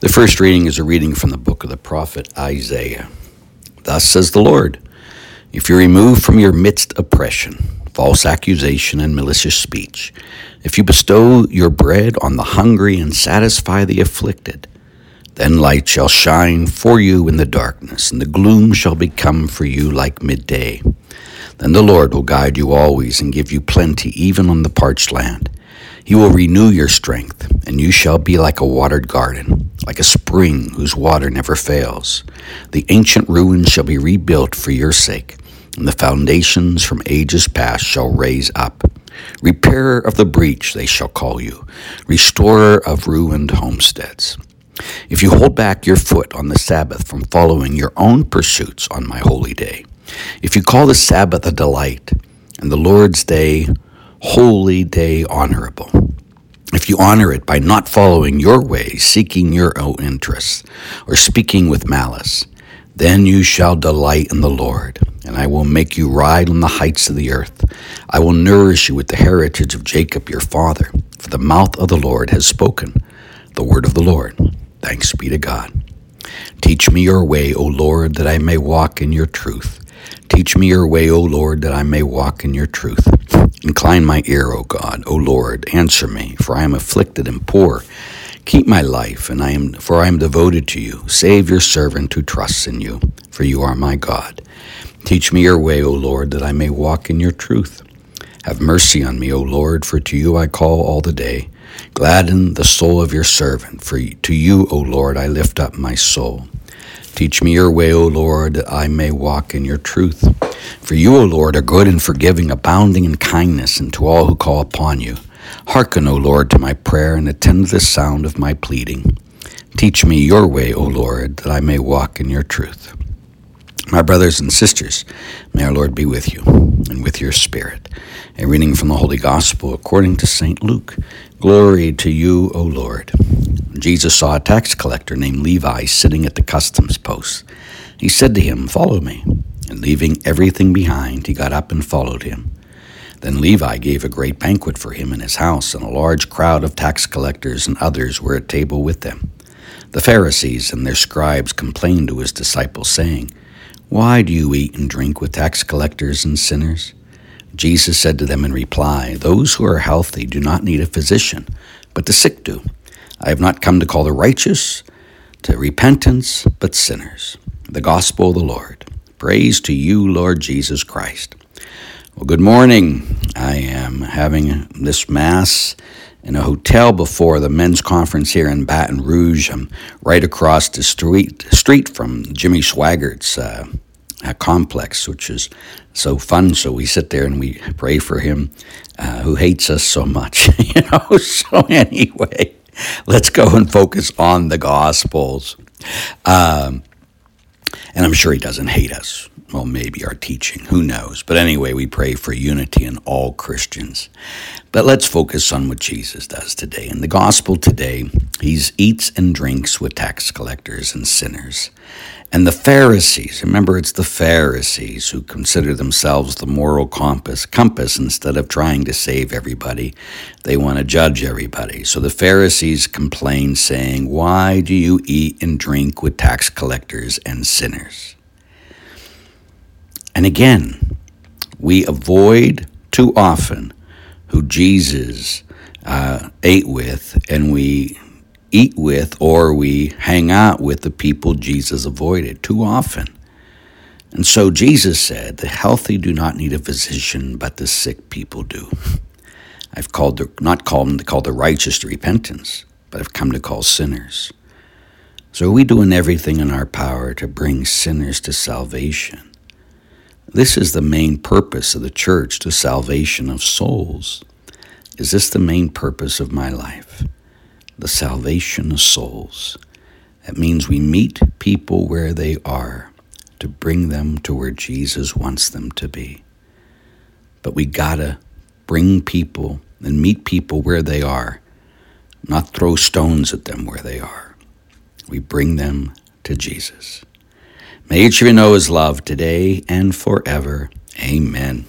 The first reading is a reading from the book of the prophet Isaiah. Thus says the Lord If you remove from your midst oppression, false accusation, and malicious speech, if you bestow your bread on the hungry and satisfy the afflicted, then light shall shine for you in the darkness, and the gloom shall become for you like midday. Then the Lord will guide you always and give you plenty, even on the parched land. He will renew your strength, and you shall be like a watered garden, like a spring whose water never fails. The ancient ruins shall be rebuilt for your sake, and the foundations from ages past shall raise up. Repairer of the breach, they shall call you, restorer of ruined homesteads. If you hold back your foot on the Sabbath from following your own pursuits on my holy day, if you call the Sabbath a delight, and the Lord's day holy day honorable. If you honor it by not following your ways, seeking your own interests, or speaking with malice, then you shall delight in the Lord, and I will make you ride on the heights of the earth. I will nourish you with the heritage of Jacob your father, for the mouth of the Lord has spoken, the word of the Lord. Thanks be to God. Teach me your way, O Lord, that I may walk in your truth. Teach me your way, O Lord, that I may walk in your truth. Incline my ear, O God, O Lord, answer me, for I am afflicted and poor. Keep my life, and I am for I am devoted to you. Save your servant who trusts in you, for you are my God. Teach me your way, O Lord, that I may walk in your truth. Have mercy on me, O Lord, for to you I call all the day. Gladden the soul of your servant, for to you, O Lord, I lift up my soul. Teach me your way, O Lord, that I may walk in your truth. For you, O Lord, are good and forgiving, abounding in kindness, and to all who call upon you. Hearken, O Lord, to my prayer, and attend to the sound of my pleading. Teach me your way, O Lord, that I may walk in your truth. My brothers and sisters, may our Lord be with you and with your spirit. A reading from the Holy Gospel according to St. Luke. Glory to you, O Lord. Jesus saw a tax collector named Levi sitting at the customs post. He said to him, Follow me. And leaving everything behind, he got up and followed him. Then Levi gave a great banquet for him in his house, and a large crowd of tax collectors and others were at table with them. The Pharisees and their scribes complained to his disciples, saying, Why do you eat and drink with tax collectors and sinners? Jesus said to them in reply, Those who are healthy do not need a physician, but the sick do. I have not come to call the righteous to repentance, but sinners. The gospel of the Lord. Praise to you, Lord Jesus Christ. Well, good morning. I am having this Mass in a hotel before the men's conference here in Baton Rouge. I'm right across the street, street from Jimmy Swaggart's uh, complex, which is so fun. So we sit there and we pray for him uh, who hates us so much, you know. So, anyway let's go and focus on the Gospels. Um, and I'm sure he doesn't hate us. Well, maybe our teaching, who knows? But anyway, we pray for unity in all Christians. But let's focus on what Jesus does today. In the gospel today, he eats and drinks with tax collectors and sinners. And the Pharisees, remember it's the Pharisees who consider themselves the moral compass, compass instead of trying to save everybody. They want to judge everybody. So the Pharisees complain, saying, Why do you eat and drink with tax collectors and sinners? Again, we avoid too often who Jesus uh, ate with, and we eat with or we hang out with the people Jesus avoided too often. And so Jesus said, The healthy do not need a physician, but the sick people do. I've called the, not called them to call the righteous to repentance, but I've come to call sinners. So are we doing everything in our power to bring sinners to salvation? This is the main purpose of the church, the salvation of souls. Is this the main purpose of my life? the salvation of souls. That means we meet people where they are to bring them to where Jesus wants them to be. But we gotta bring people and meet people where they are, not throw stones at them where they are. We bring them to Jesus. May each of you know his love today and forever. Amen.